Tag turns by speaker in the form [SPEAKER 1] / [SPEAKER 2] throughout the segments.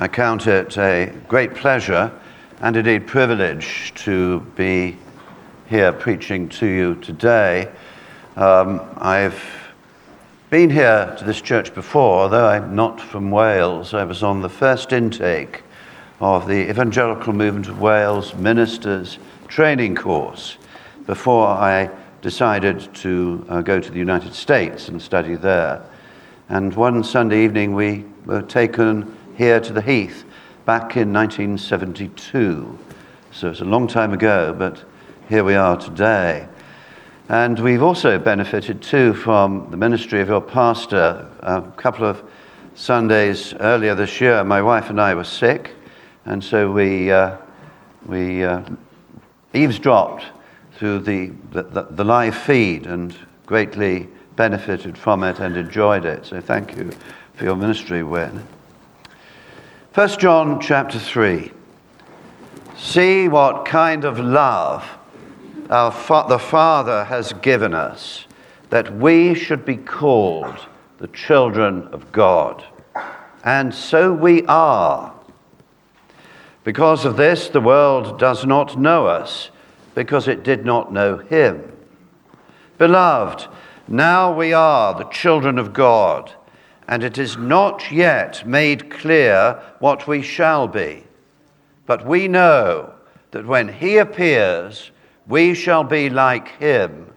[SPEAKER 1] I count it a great pleasure and indeed privilege to be here preaching to you today. Um, I've been here to this church before, although I'm not from Wales. I was on the first intake of the Evangelical Movement of Wales Ministers Training Course before I decided to uh, go to the United States and study there. And one Sunday evening, we were taken here to the Heath back in 1972. So it's a long time ago, but here we are today. And we've also benefited too from the ministry of your pastor. A couple of Sundays earlier this year, my wife and I were sick, and so we, uh, we uh, eavesdropped through the, the, the live feed and greatly benefited from it and enjoyed it. So thank you for your ministry, Win. 1 John chapter 3. See what kind of love our fa- the Father has given us that we should be called the children of God. And so we are. Because of this, the world does not know us, because it did not know Him. Beloved, now we are the children of God and it is not yet made clear what we shall be. But we know that when he appears, we shall be like him,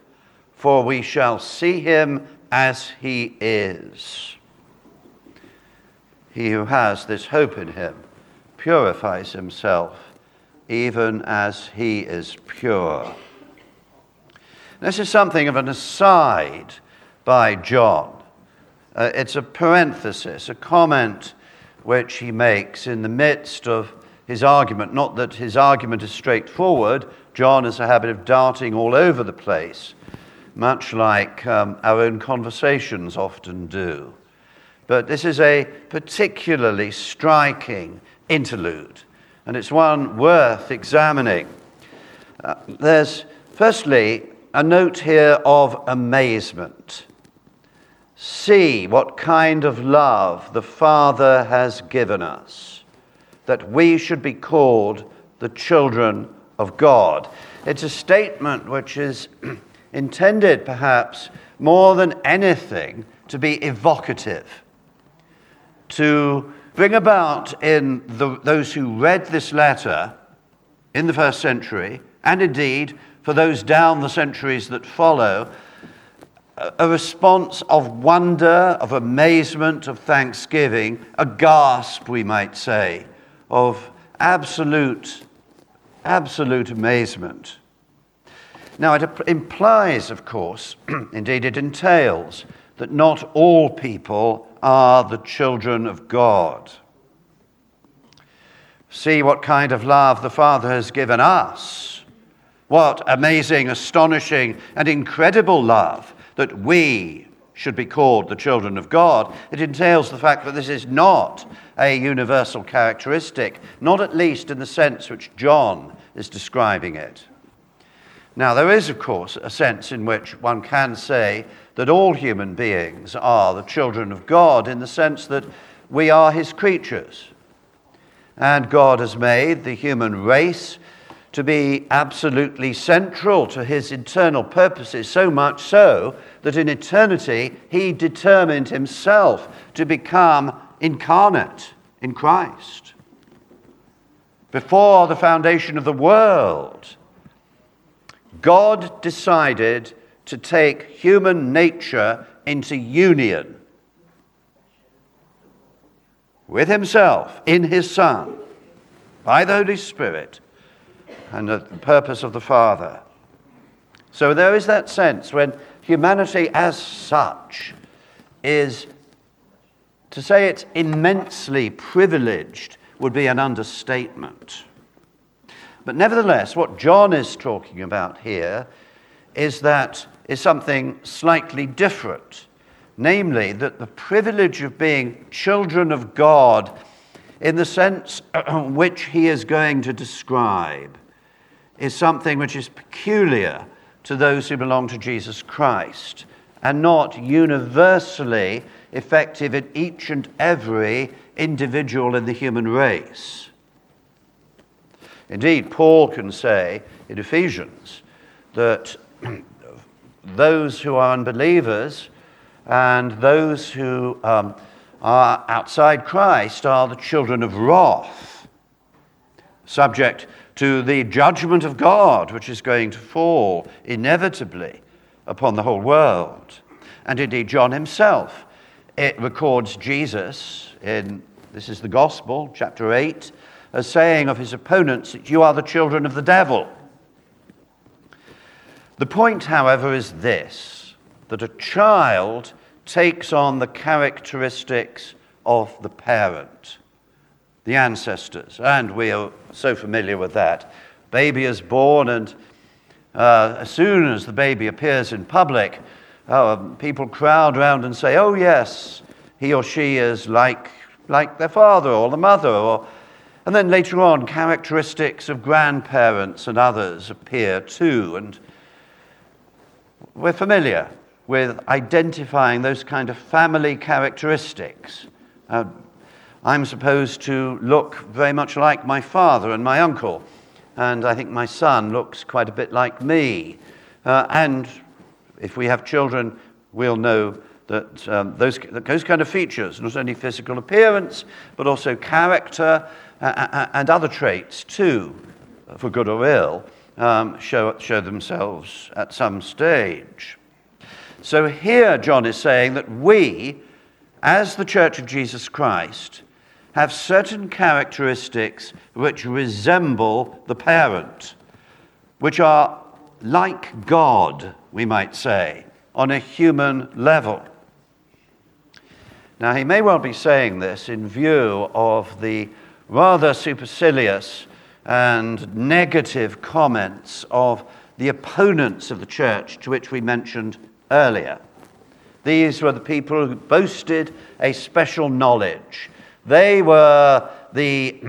[SPEAKER 1] for we shall see him as he is. He who has this hope in him purifies himself, even as he is pure. This is something of an aside by John. Uh, it's a parenthesis, a comment which he makes in the midst of his argument. Not that his argument is straightforward. John has a habit of darting all over the place, much like um, our own conversations often do. But this is a particularly striking interlude, and it's one worth examining. Uh, there's, firstly, a note here of amazement. See what kind of love the Father has given us, that we should be called the children of God. It's a statement which is intended, perhaps, more than anything, to be evocative, to bring about in the, those who read this letter in the first century, and indeed for those down the centuries that follow, a response of wonder, of amazement, of thanksgiving, a gasp, we might say, of absolute, absolute amazement. Now, it implies, of course, indeed it entails, that not all people are the children of God. See what kind of love the Father has given us. What amazing, astonishing, and incredible love that we should be called the children of God, it entails the fact that this is not a universal characteristic, not at least in the sense which John is describing it. Now, there is, of course, a sense in which one can say that all human beings are the children of God in the sense that we are his creatures. And God has made the human race to be absolutely central to his internal purposes, so much so that in eternity he determined himself to become incarnate in Christ. Before the foundation of the world, God decided to take human nature into union with himself in his Son by the Holy Spirit and the purpose of the Father. So there is that sense when humanity as such is, to say it's immensely privileged would be an understatement. But nevertheless, what John is talking about here is that is something slightly different. Namely, that the privilege of being children of God, in the sense which he is going to describe, is something which is peculiar to those who belong to Jesus Christ and not universally effective in each and every individual in the human race. Indeed, Paul can say in Ephesians that those who are unbelievers and those who um, are outside Christ are the children of wrath, subject to the judgment of God, which is going to fall inevitably upon the whole world. And indeed, John himself, it records Jesus in, this is the Gospel, chapter 8, as saying of his opponents that you are the children of the devil. The point, however, is this that a child takes on the characteristics of the parent, the ancestors, and we are so familiar with that. Baby is born, and uh, as soon as the baby appears in public, uh, people crowd round and say, Oh, yes, he or she is like, like their father or the mother. Or... And then later on, characteristics of grandparents and others appear too. And we're familiar with identifying those kind of family characteristics. Uh, I'm supposed to look very much like my father and my uncle, and I think my son looks quite a bit like me. Uh, and if we have children, we'll know that um, those, those kind of features, not only physical appearance, but also character uh, uh, uh and other traits too, for good or ill, um, show, show themselves at some stage. So here, John is saying that we, as the Church of Jesus Christ, have certain characteristics which resemble the parent, which are like God, we might say, on a human level. Now, he may well be saying this in view of the rather supercilious and negative comments of the opponents of the church to which we mentioned earlier. These were the people who boasted a special knowledge. They were the,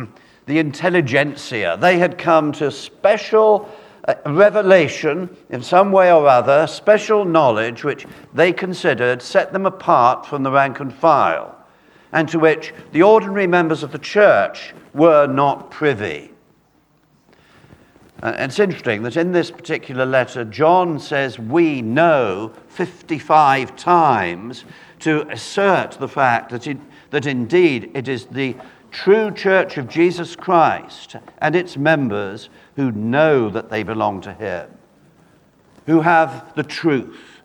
[SPEAKER 1] the intelligentsia. They had come to special uh, revelation in some way or other, special knowledge which they considered set them apart from the rank and file, and to which the ordinary members of the church were not privy. And it's interesting that in this particular letter, John says we know 55 times to assert the fact that, it, that indeed it is the true church of Jesus Christ and its members who know that they belong to Him, who have the truth,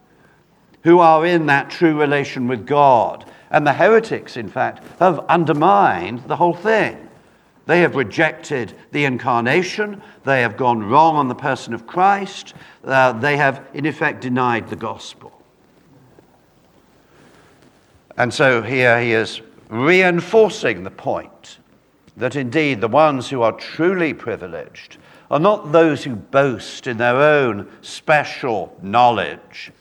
[SPEAKER 1] who are in that true relation with God. And the heretics, in fact, have undermined the whole thing. They have rejected the incarnation. They have gone wrong on the person of Christ. Uh, they have, in effect, denied the gospel. And so here he is reinforcing the point that indeed the ones who are truly privileged are not those who boast in their own special knowledge.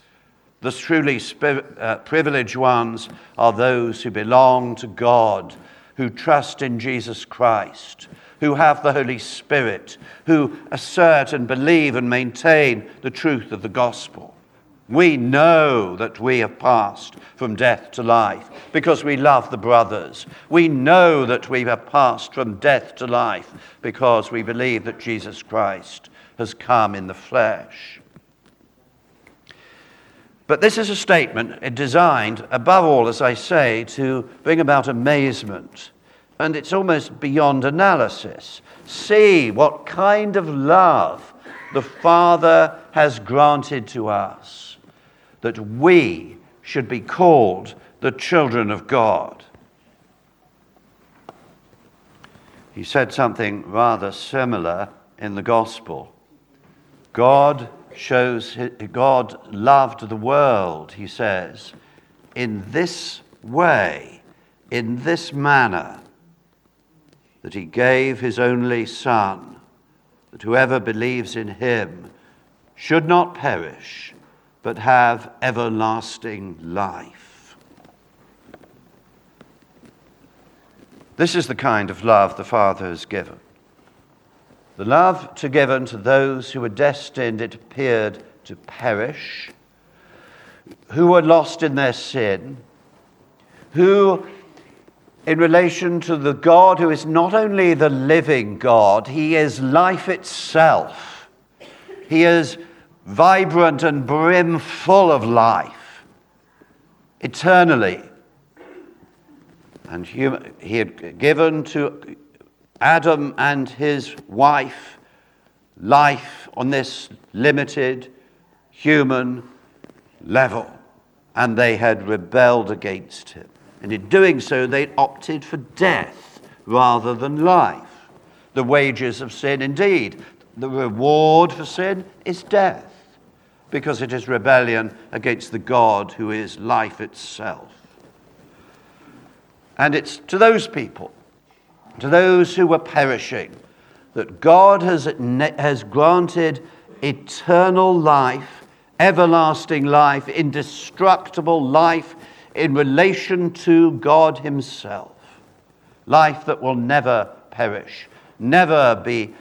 [SPEAKER 1] The truly spirit, uh, privileged ones are those who belong to God who trust in Jesus Christ, who have the Holy Spirit, who assert and believe and maintain the truth of the gospel. We know that we have passed from death to life because we love the brothers. We know that we have passed from death to life because we believe that Jesus Christ has come in the flesh. But this is a statement eh, designed, above all, as I say, to bring about amazement. And it's almost beyond analysis. See what kind of love the Father has granted to us, that we should be called the children of God. He said something rather similar in the gospel. God shows, God loved the world, he says, in this way, in this manner, that he gave his only Son, that whoever believes in him should not perish, but have everlasting life. This is the kind of love the Father has given. The love to given to those who were destined, it appeared, to perish, who were lost in their sin, who in relation to the God who is not only the living God, he is life itself. He is vibrant and brimful of life, eternally. And he had given to Adam and his wife life on this limited human level, and they had rebelled against him. And in doing so, they opted for death rather than life. The wages of sin, indeed, the reward for sin is death, because it is rebellion against the God who is life itself. And it's to those people, to those who were perishing, that God has, has granted eternal life, everlasting life, indestructible life in relation to God Himself. Life that will never perish, never be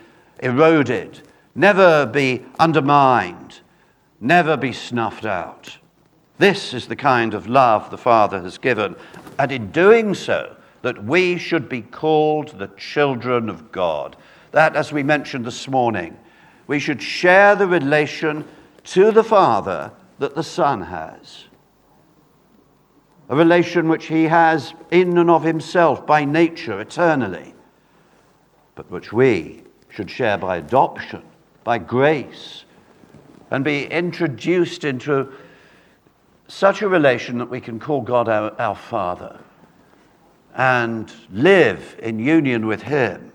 [SPEAKER 1] eroded, never be undermined, never be snuffed out. This is the kind of love the Father has given, and in doing so, that we should be called the children of God. That, as we mentioned this morning, we should share the relation to the Father that the Son has a relation which he has in and of himself by nature eternally, but which we should share by adoption, by grace, and be introduced into such a relation that we can call God our, our Father and live in union with Him.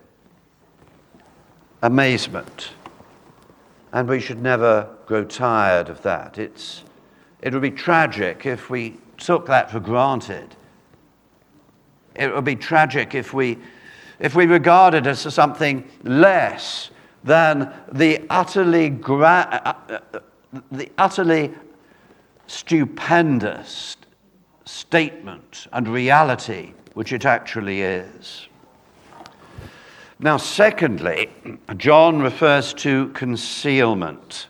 [SPEAKER 1] Amazement. And we should never grow tired of that. It's, it would be tragic if we took that for granted. It would be tragic if we, if we regarded it as something less than the utterly, gra- uh, uh, the utterly stupendous statement and reality which it actually is. Now, secondly, John refers to concealment.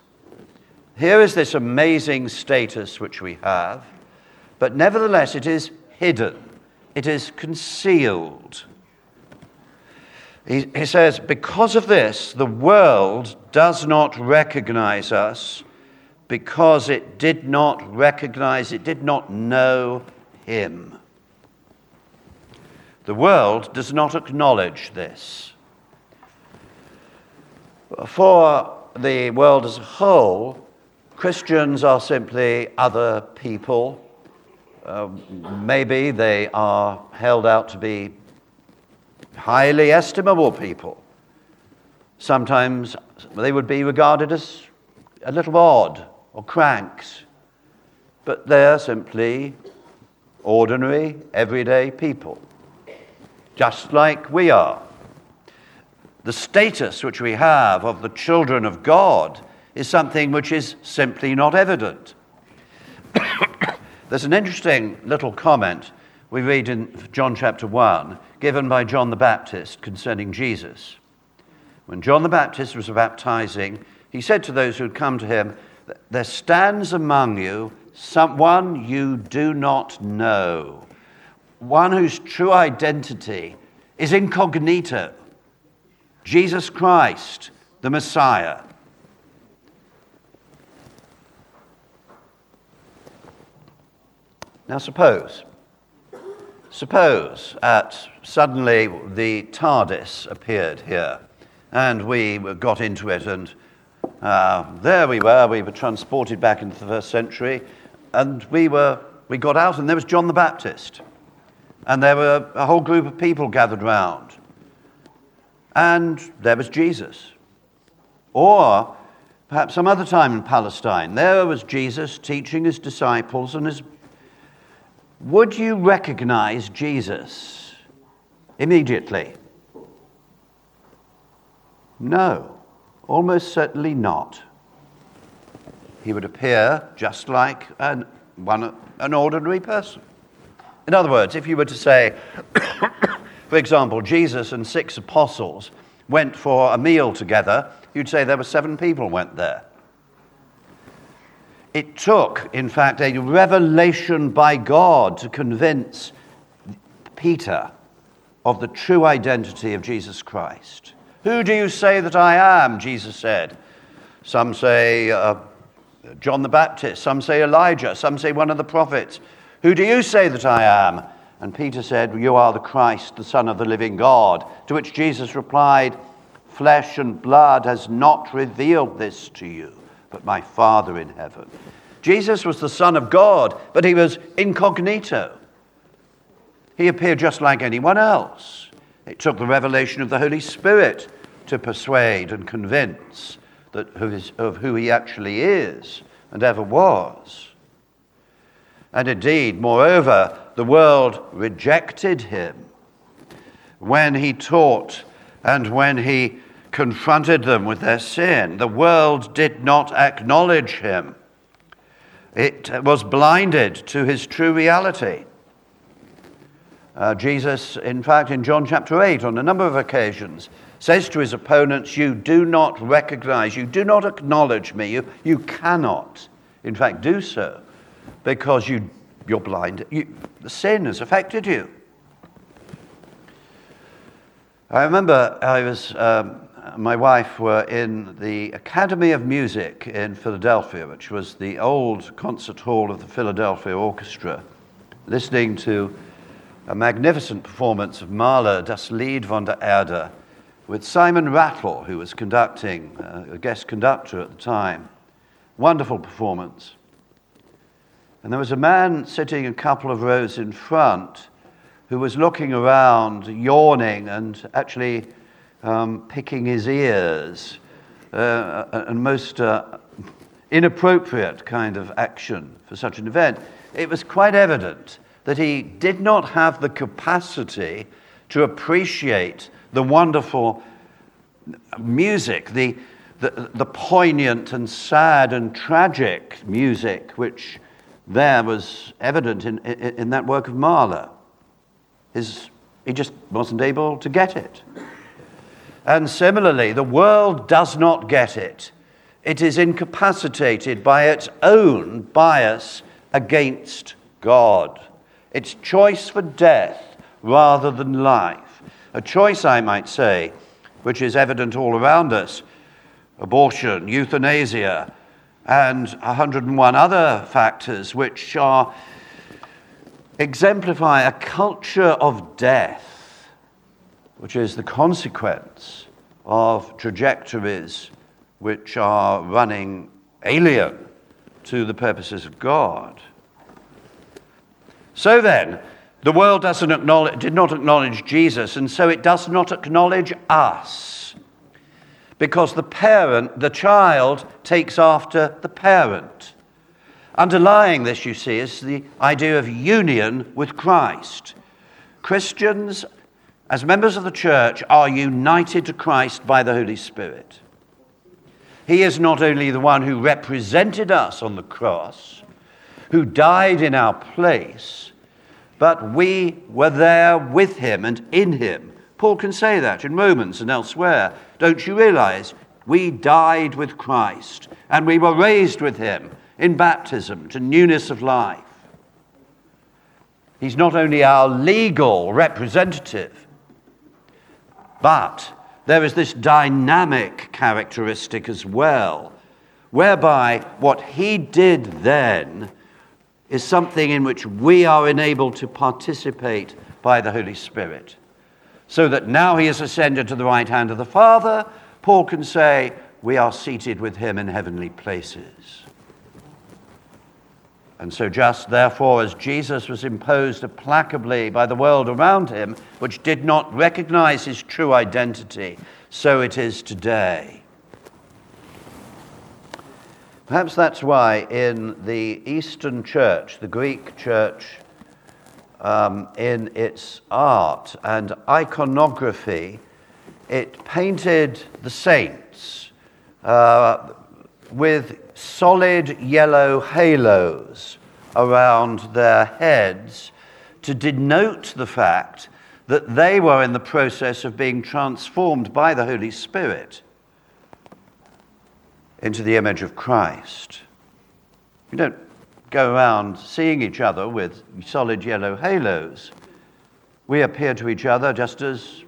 [SPEAKER 1] Here is this amazing status which we have but nevertheless it is hidden, it is concealed. He, he says, Because of this, the world does not recognize us because it did not recognize, it did not know him. The world does not acknowledge this. For the world as a whole, Christians are simply other people um, maybe they are held out to be highly estimable people. Sometimes they would be regarded as a little odd or cranks, but they're simply ordinary, everyday people, just like we are. The status which we have of the children of God is something which is simply not evident. There's an interesting little comment we read in John chapter 1 given by John the Baptist concerning Jesus. When John the Baptist was baptizing, he said to those who had come to him, There stands among you someone you do not know, one whose true identity is incognito Jesus Christ, the Messiah. Now, suppose, suppose at suddenly the TARDIS appeared here and we got into it, and uh, there we were, we were transported back into the first century, and we, were, we got out, and there was John the Baptist, and there were a whole group of people gathered round, and there was Jesus. Or perhaps some other time in Palestine, there was Jesus teaching his disciples, and his would you recognize Jesus immediately? No, almost certainly not. He would appear just like an, one, an ordinary person. In other words, if you were to say, for example, Jesus and six apostles went for a meal together, you'd say there were seven people went there. It took, in fact, a revelation by God to convince Peter of the true identity of Jesus Christ. Who do you say that I am? Jesus said. Some say uh, John the Baptist, some say Elijah, some say one of the prophets. Who do you say that I am? And Peter said, You are the Christ, the Son of the living God. To which Jesus replied, Flesh and blood has not revealed this to you, but my Father in heaven. Jesus was the Son of God, but he was incognito. He appeared just like anyone else. It took the revelation of the Holy Spirit to persuade and convince that of who he actually is and ever was. And indeed, moreover, the world rejected him when he taught and when he confronted them with their sin. The world did not acknowledge him, it was blinded to his true reality. Uh, Jesus, in fact, in John chapter 8, on a number of occasions, says to his opponents, You do not recognize, you do not acknowledge me, you, you cannot, in fact, do so because you, you're blind. You, the sin has affected you. I remember I was, um, my wife were in the Academy of Music in Philadelphia, which was the old concert hall of the Philadelphia Orchestra, listening to a magnificent performance of Mahler, Das Lied von der Erde, with Simon Rattle, who was conducting, uh, a guest conductor at the time. Wonderful performance. And there was a man sitting a couple of rows in front who was looking around, yawning, and actually um, picking his ears, uh, and most uh, inappropriate kind of action for such an event. It was quite evident that he did not have the capacity to appreciate the wonderful music, the, the, the poignant and sad and tragic music which there was evident in, in, in that work of Mahler. His, he just wasn't able to get it. And similarly, the world does not get it. It is incapacitated by its own bias against God. It's choice for death rather than life. A choice, I might say, which is evident all around us abortion, euthanasia, and 101 other factors which are exemplify a culture of death, which is the consequence of trajectories which are running alien to the purposes of God. So then, the world doesn't acknowledge, did not acknowledge Jesus, and so it does not acknowledge us. Because the parent, the child, takes after the parent. Underlying this, you see, is the idea of union with Christ. Christians, as members of the church, are united to Christ by the Holy Spirit. He is not only the one who represented us on the cross, who died in our place, but we were there with him and in him. Paul can say that in Romans and elsewhere. Don't you realize? We died with Christ and we were raised with him in baptism to newness of life. He's not only our legal representative, but there is this dynamic characteristic as well, whereby what he did then is something in which we are enabled to participate by the Holy Spirit. So that now he has ascended to the right hand of the Father, Paul can say, We are seated with him in heavenly places. And so, just therefore, as Jesus was imposed implacably by the world around him, which did not recognize his true identity, so it is today. Perhaps that's why in the Eastern Church, the Greek Church, um, in its art and iconography, it painted the saints uh, with solid yellow halos around their heads to denote the fact that they were in the process of being transformed by the Holy Spirit into the image of Christ. We don't go around seeing each other with solid yellow halos. We appear to each other just as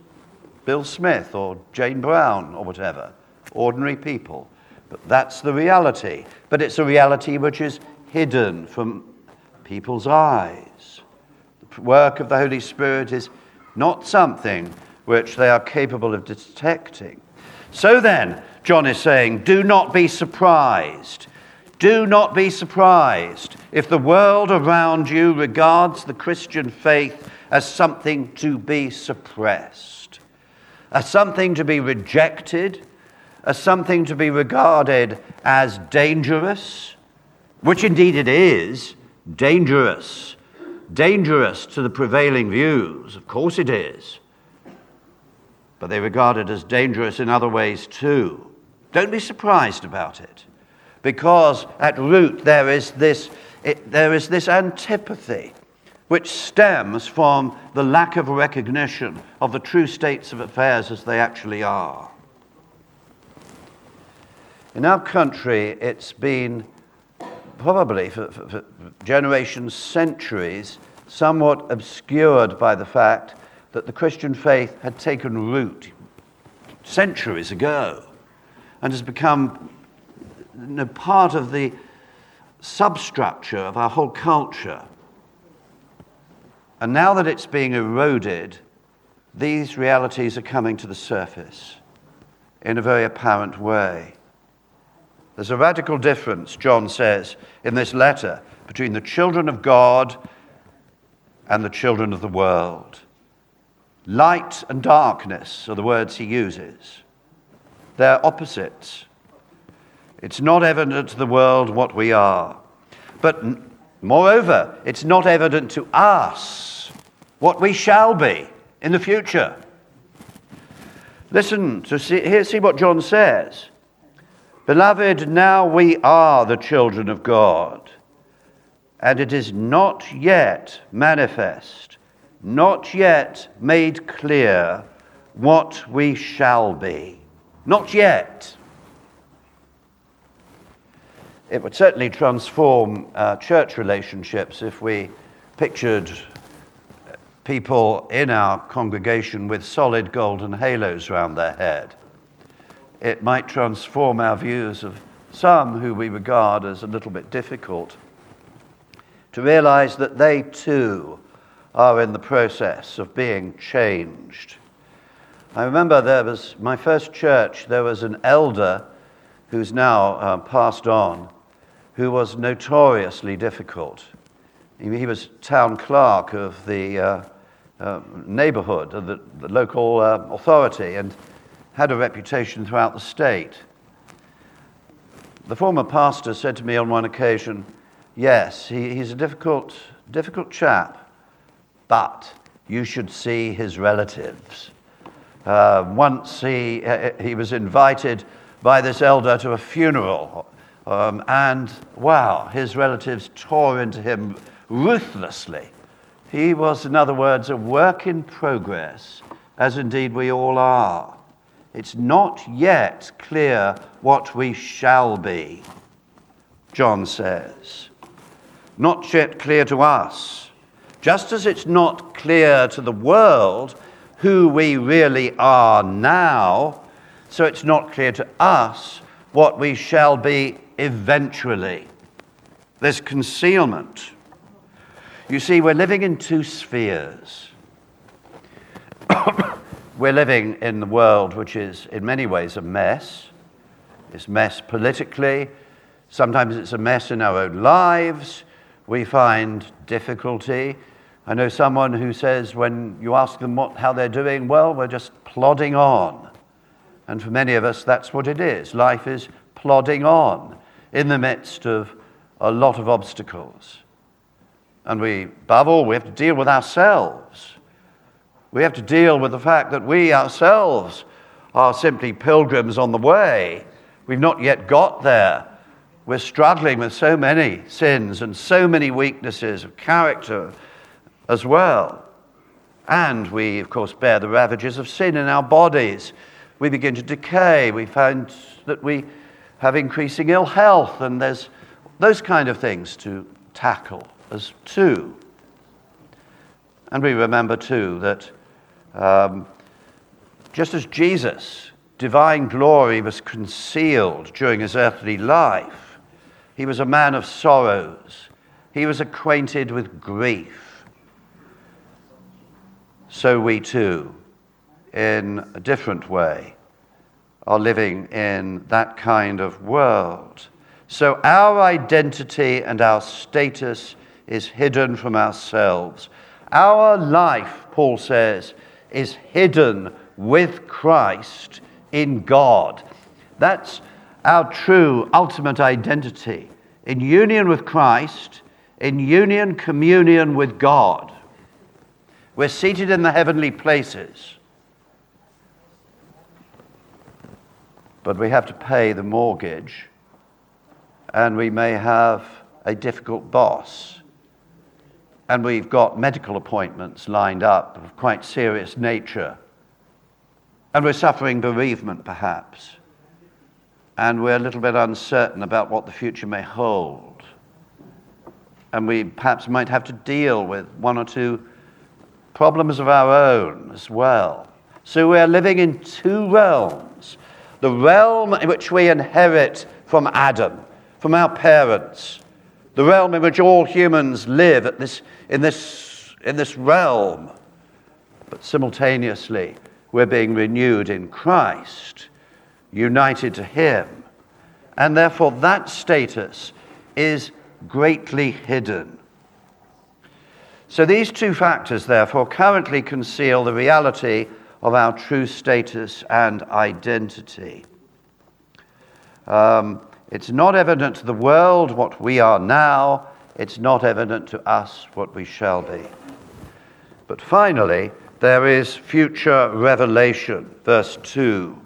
[SPEAKER 1] Bill Smith or Jane Brown or whatever, ordinary people. But that's the reality. But it's a reality which is hidden from people's eyes. The work of the Holy Spirit is not something which they are capable of detecting. So then, John is saying, do not be surprised. Do not be surprised if the world around you regards the Christian faith as something to be suppressed, as something to be rejected, as something to be regarded as dangerous, which indeed it is dangerous, dangerous to the prevailing views. Of course it is. But they regard it as dangerous in other ways too. Don't be surprised about it, because at root there is this, it, there is this antipathy which stems from the lack of recognition of the true states of affairs as they actually are. In our country, it's been probably for, for, for, generations, centuries, somewhat obscured by the fact that the Christian faith had taken root centuries ago and has become you know, part of the substructure of our whole culture. And now that it's being eroded, these realities are coming to the surface in a very apparent way. There's a radical difference, John says in this letter, between the children of God and the children of the world. Light and darkness are the words he uses. They're opposites. It's not evident to the world what we are. But moreover, it's not evident to us what we shall be in the future. Listen to see, here, see what John says. Beloved, now we are the children of God, and it is not yet manifest, not yet made clear what we shall be. Not yet. It would certainly transform uh, church relationships if we pictured people in our congregation with solid golden halos round their head. It might transform our views of some who we regard as a little bit difficult to realize that they too are in the process of being changed. I remember there was my first church, there was an elder who's now uh, passed on, who was notoriously difficult. He was town clerk of the uh, uh, neighborhood, of the, the local uh, authority, and had a reputation throughout the state. The former pastor said to me on one occasion, Yes, he, he's a difficult, difficult chap, but you should see his relatives. Uh, once he, he was invited by this elder to a funeral, um, and wow, his relatives tore into him ruthlessly. He was, in other words, a work in progress, as indeed we all are. It's not yet clear what we shall be, John says. Not yet clear to us. Just as it's not clear to the world who we really are now, so it's not clear to us what we shall be eventually. There's concealment. You see, we're living in two spheres. we're living in the world which is, in many ways, a mess. It's a mess politically. Sometimes it's a mess in our own lives. We find difficulty. I know someone who says when you ask them what, how they're doing, well, we're just plodding on. And for many of us, that's what it is. Life is plodding on in the midst of a lot of obstacles. And we, above all, we have to deal with ourselves. We have to deal with the fact that we ourselves are simply pilgrims on the way. We've not yet got there. We're struggling with so many sins and so many weaknesses of character as well. And we, of course, bear the ravages of sin in our bodies. We begin to decay. We find that we have increasing ill health, and there's those kind of things to tackle as two. And we remember too that um, just as Jesus, divine glory was concealed during his earthly life, he was a man of sorrows, he was acquainted with grief. So we too, in a different way, are living in that kind of world. So our identity and our status is hidden from ourselves. Our life, Paul says, is hidden with Christ in God. That's our true ultimate identity. In union with Christ, in union, communion with God. We're seated in the heavenly places. But we have to pay the mortgage, and we may have a difficult boss and we've got medical appointments lined up of quite serious nature. And we're suffering bereavement, perhaps. And we're a little bit uncertain about what the future may hold. And we perhaps might have to deal with one or two problems of our own as well. So we're living in two realms the realm in which we inherit from Adam, from our parents, the realm in which all humans live at this, in, this, in this realm. But simultaneously, we're being renewed in Christ, united to Him. And therefore, that status is greatly hidden. So, these two factors, therefore, currently conceal the reality of our true status and identity. Um, it's not evident to the world what we are now, it's not evident to us what we shall be. But finally, there is future revelation. Verse 2.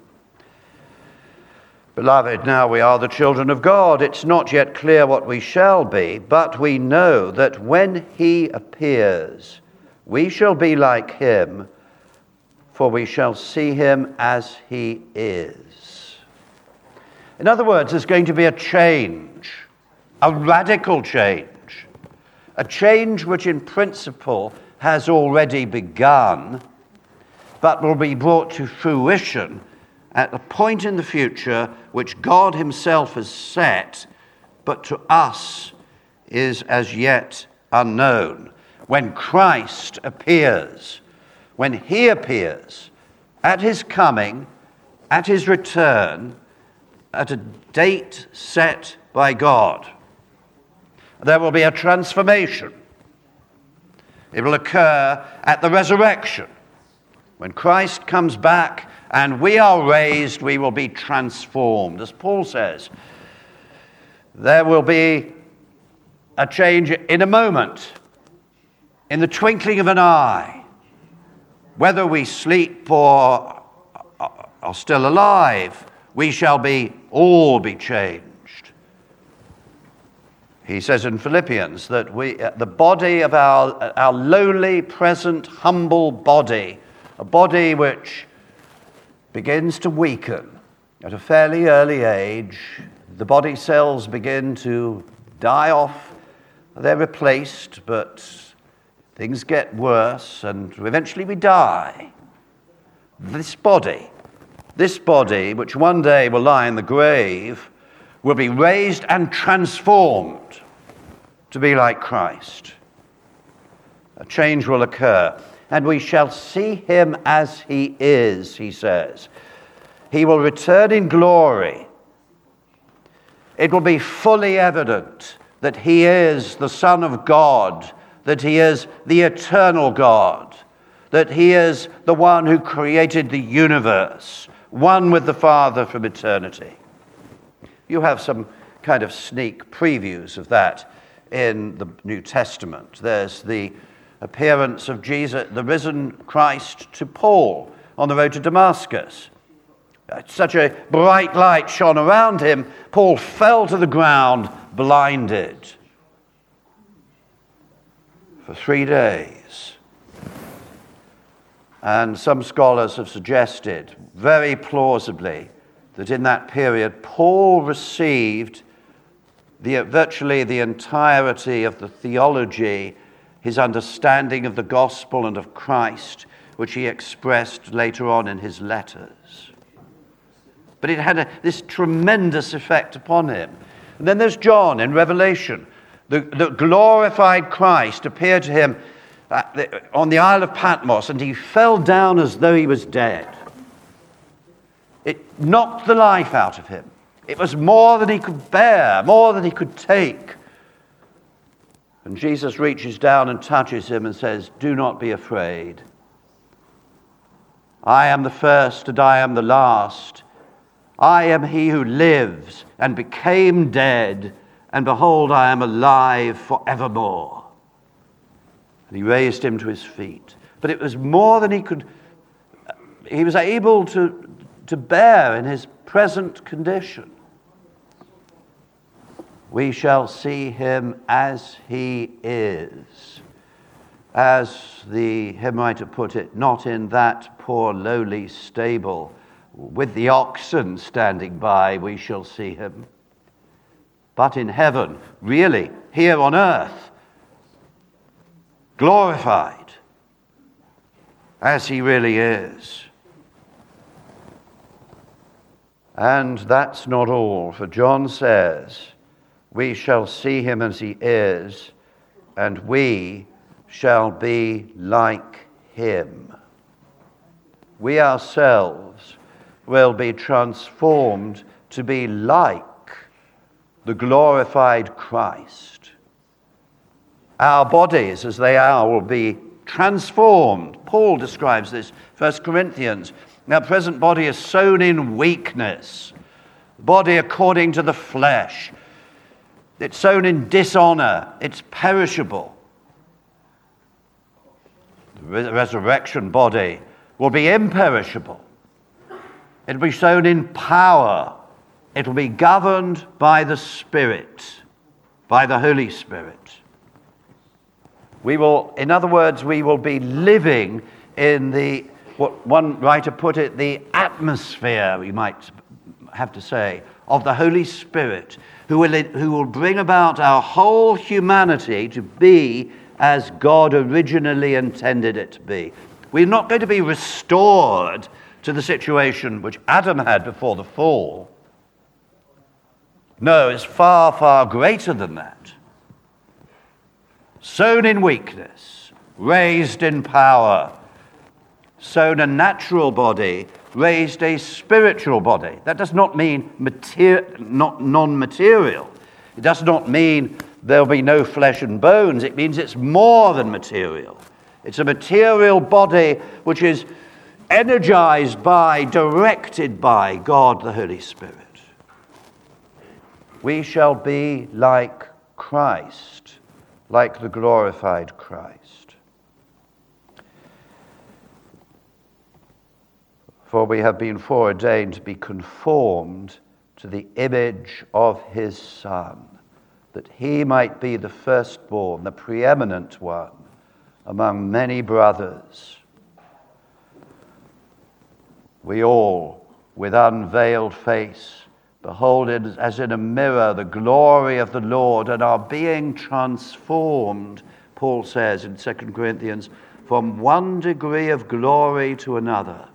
[SPEAKER 1] Beloved, now we are the children of God. It's not yet clear what we shall be, but we know that when He appears, we shall be like Him, for we shall see Him as He is. In other words, there's going to be a change, a radical change, a change which in principle has already begun, but will be brought to fruition at a point in the future which God Himself has set, but to us is as yet unknown. When Christ appears, when He appears, at His coming, at His return, at a date set by God. There will be a transformation. It will occur at the resurrection. When Christ comes back and we are raised, we will be transformed. As Paul says, there will be a change in a moment, in the twinkling of an eye. Whether we sleep or are still alive, we shall be all be changed. He says in Philippians that we, uh, the body of our, uh, our lowly, present, humble body, a body which begins to weaken at a fairly early age, the body cells begin to die off, they're replaced, but things get worse, and eventually we die. This body this body, which one day will lie in the grave, will be raised and transformed to be like Christ. A change will occur, and we shall see him as he is, he says. He will return in glory. It will be fully evident that he is the Son of God, that he is the eternal God, that he is the one who created the universe one with the Father from eternity. You have some kind of sneak previews of that in the New Testament. There's the appearance of Jesus, the risen Christ, to Paul on the road to Damascus. Uh, such a bright light shone around him, Paul fell to the ground blinded for three days. And some scholars have suggested, very plausibly, that in that period, Paul received the, virtually the entirety of the theology his understanding of the gospel and of Christ, which he expressed later on in his letters. But it had a, this tremendous effect upon him. And then there's John in Revelation. The, the glorified Christ appeared to him the, on the Isle of Patmos, and he fell down as though he was dead. It knocked the life out of him. It was more than he could bear, more than he could take. And Jesus reaches down and touches him and says, Do not be afraid. I am the first and I am the last. I am he who lives and became dead, and behold, I am alive forevermore. And he raised him to his feet. But it was more than he could, he was able to, to bear in his present condition we shall see him as he is. As the hymn writer put it, not in that poor lowly stable with the oxen standing by, we shall see him, but in heaven, really, here on earth, glorified as he really is. And that's not all, for John says, we shall see him as he is, and we shall be like him. We ourselves will be transformed to be like the glorified Christ. Our bodies, as they are, will be transformed. Paul describes this, 1 Corinthians. Our present body is sown in weakness, body according to the flesh it's sown in dishonor. It's perishable. The resurrection body will be imperishable. It'll be sown in power. It'll be governed by the Spirit, by the Holy Spirit. We will, in other words, we will be living in the, what one writer put it, the atmosphere, we might have to say, of the Holy Spirit who will, who will bring about our whole humanity to be as God originally intended it to be. We're not going to be restored to the situation which Adam had before the fall. No, it's far, far greater than that. Sown in weakness, raised in power, sown a natural body, raised a spiritual body. That does not mean mater- not non-material. It does not mean there'll be no flesh and bones. It means it's more than material. It's a material body which is energized by, directed by God the Holy Spirit. We shall be like Christ, like the glorified Christ. For we have been foreordained to be conformed to the image of his Son, that he might be the firstborn, the preeminent one among many brothers. We all, with unveiled face, behold it as in a mirror the glory of the Lord and are being transformed, Paul says in 2 Corinthians, from one degree of glory to another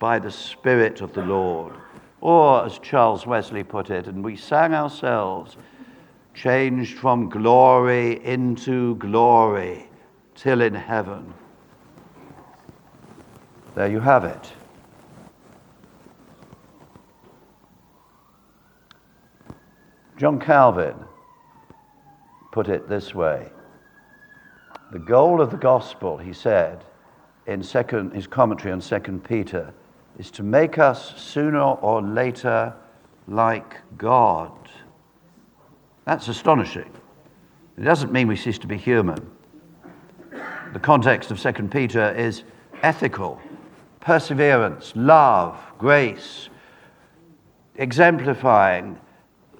[SPEAKER 1] by the Spirit of the Lord. Or, as Charles Wesley put it, and we sang ourselves, changed from glory into glory till in heaven. There you have it. John Calvin put it this way The goal of the gospel, he said in second, his commentary on 2 Peter, is to make us sooner or later like God. That's astonishing. It doesn't mean we cease to be human. The context of 2 Peter is ethical, perseverance, love, grace, exemplifying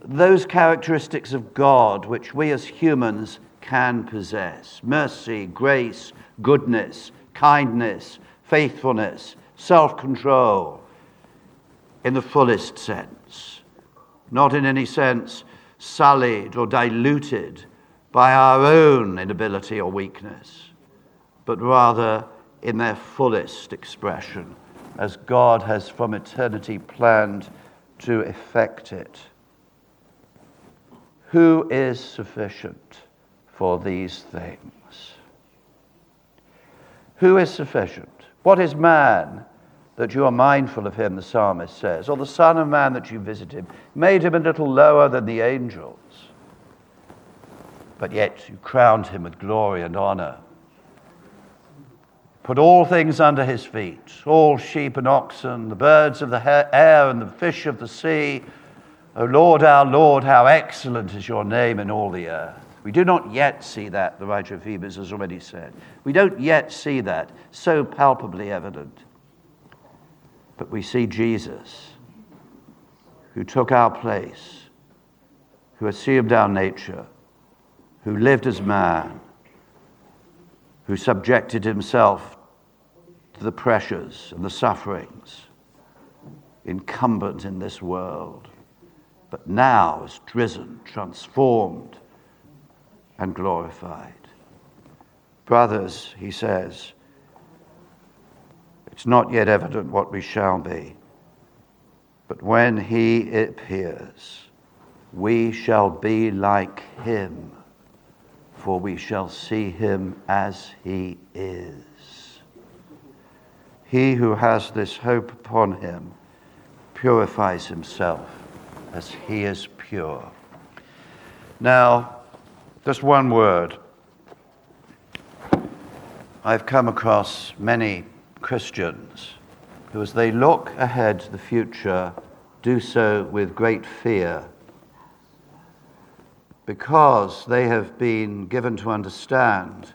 [SPEAKER 1] those characteristics of God which we as humans can possess mercy, grace, goodness, kindness, faithfulness, self control in the fullest sense, not in any sense sullied or diluted by our own inability or weakness, but rather in their fullest expression, as God has from eternity planned to effect it. Who is sufficient for these things? Who is sufficient? What is man that you are mindful of him, the psalmist says, or the Son of Man that you visit him, made him a little lower than the angels, but yet you crowned him with glory and honor. Put all things under his feet, all sheep and oxen, the birds of the air and the fish of the sea O Lord, our Lord, how excellent is your name in all the earth. We do not yet see that, the writer of Hebrews has already said. We don't yet see that so palpably evident. But we see Jesus, who took our place, who assumed our nature, who lived as man, who subjected himself to the pressures and the sufferings incumbent in this world but now is risen, transformed, and glorified. Brothers, he says, it's not yet evident what we shall be, but when he appears, we shall be like him, for we shall see him as he is. He who has this hope upon him purifies himself as he is pure. Now, just one word. I've come across many Christians who, as they look ahead to the future, do so with great fear because they have been given to understand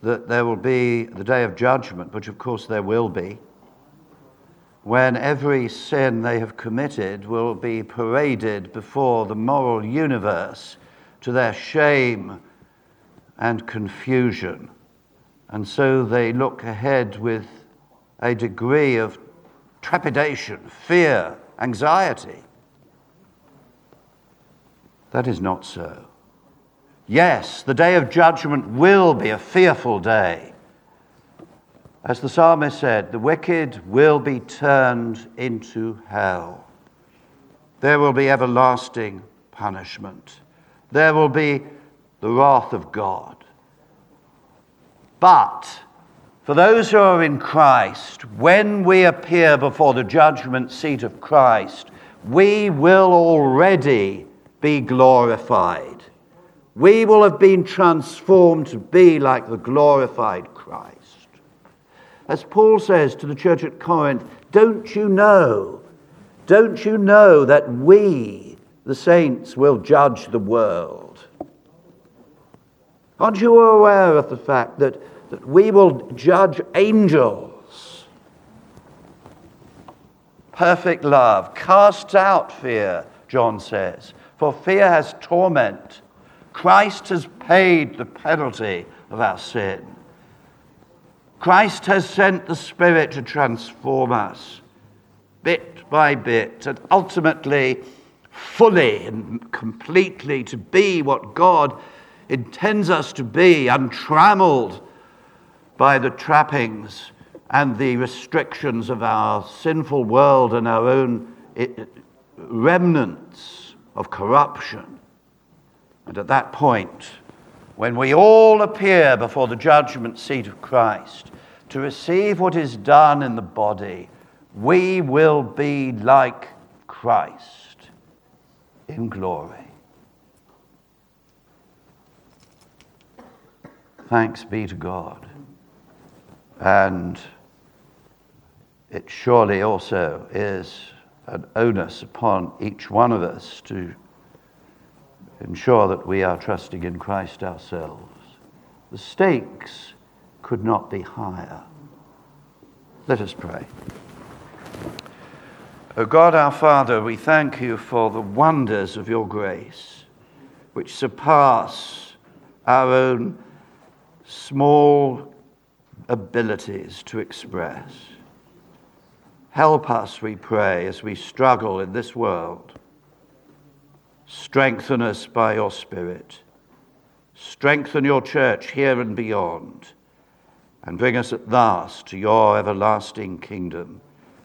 [SPEAKER 1] that there will be the day of judgment, which of course there will be when every sin they have committed will be paraded before the moral universe to their shame and confusion. And so they look ahead with a degree of trepidation, fear, anxiety. That is not so. Yes, the day of judgment will be a fearful day. As the psalmist said, the wicked will be turned into hell. There will be everlasting punishment. There will be the wrath of God. But for those who are in Christ, when we appear before the judgment seat of Christ, we will already be glorified. We will have been transformed to be like the glorified Christ. As Paul says to the church at Corinth, don't you know? Don't you know that we, the saints, will judge the world? Aren't you aware of the fact that, that we will judge angels? Perfect love casts out fear, John says, for fear has torment. Christ has paid the penalty of our sin. Christ has sent the Spirit to transform us bit by bit and ultimately fully and completely to be what God intends us to be, untrammeled by the trappings and the restrictions of our sinful world and our own eh, remnants of corruption. And at that point, when we all appear before the judgment seat of Christ to receive what is done in the body, we will be like Christ in glory. Thanks be to God. And it surely also is an onus upon each one of us to ensure that we are trusting in Christ ourselves. The stakes could not be higher. Let us pray. O God our Father, we thank you for the wonders of your grace, which surpass our own small abilities to express. Help us, we pray, as we struggle in this world Strengthen us by your Spirit. strengthen your church here and beyond, and bring us at last to your everlasting kingdom